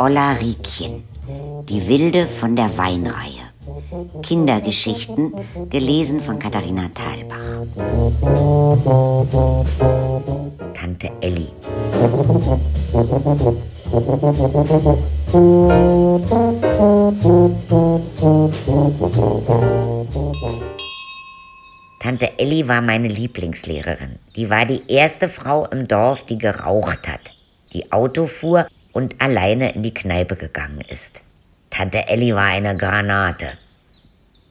Olla Riekchen, die Wilde von der Weinreihe. Kindergeschichten, gelesen von Katharina Thalbach. Tante Elli. Tante Elli war meine Lieblingslehrerin. Die war die erste Frau im Dorf, die geraucht hat, die Auto fuhr und alleine in die Kneipe gegangen ist. Tante Elli war eine Granate.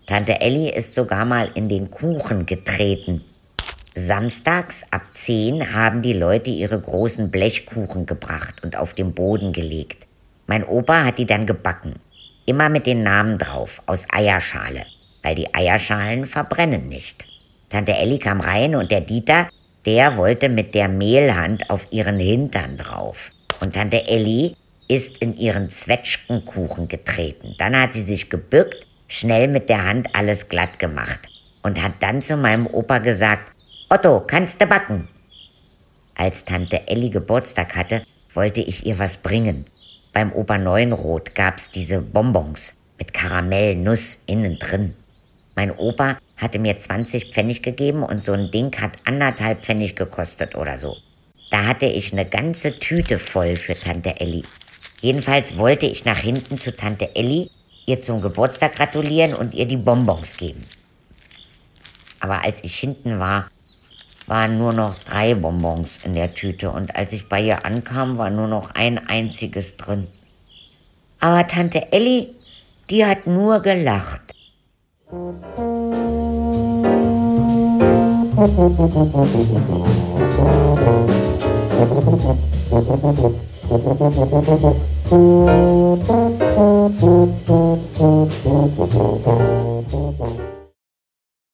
Tante Elli ist sogar mal in den Kuchen getreten. Samstags ab 10 haben die Leute ihre großen Blechkuchen gebracht und auf den Boden gelegt. Mein Opa hat die dann gebacken. Immer mit den Namen drauf, aus Eierschale, weil die Eierschalen verbrennen nicht. Tante Elli kam rein und der Dieter, der wollte mit der Mehlhand auf ihren Hintern drauf. Und Tante Elli ist in ihren Zwetschgenkuchen getreten. Dann hat sie sich gebückt, schnell mit der Hand alles glatt gemacht und hat dann zu meinem Opa gesagt, Otto, kannst du backen? Als Tante Elli Geburtstag hatte, wollte ich ihr was bringen. Beim Opa Neunroth gab's diese Bonbons mit Karamellnuss innen drin. Mein Opa hatte mir 20 Pfennig gegeben und so ein Ding hat anderthalb Pfennig gekostet oder so. Da hatte ich eine ganze Tüte voll für Tante Elli. Jedenfalls wollte ich nach hinten zu Tante Elli, ihr zum Geburtstag gratulieren und ihr die Bonbons geben. Aber als ich hinten war, waren nur noch drei Bonbons in der Tüte und als ich bei ihr ankam, war nur noch ein einziges drin. Aber Tante Elli, die hat nur gelacht. Thank you.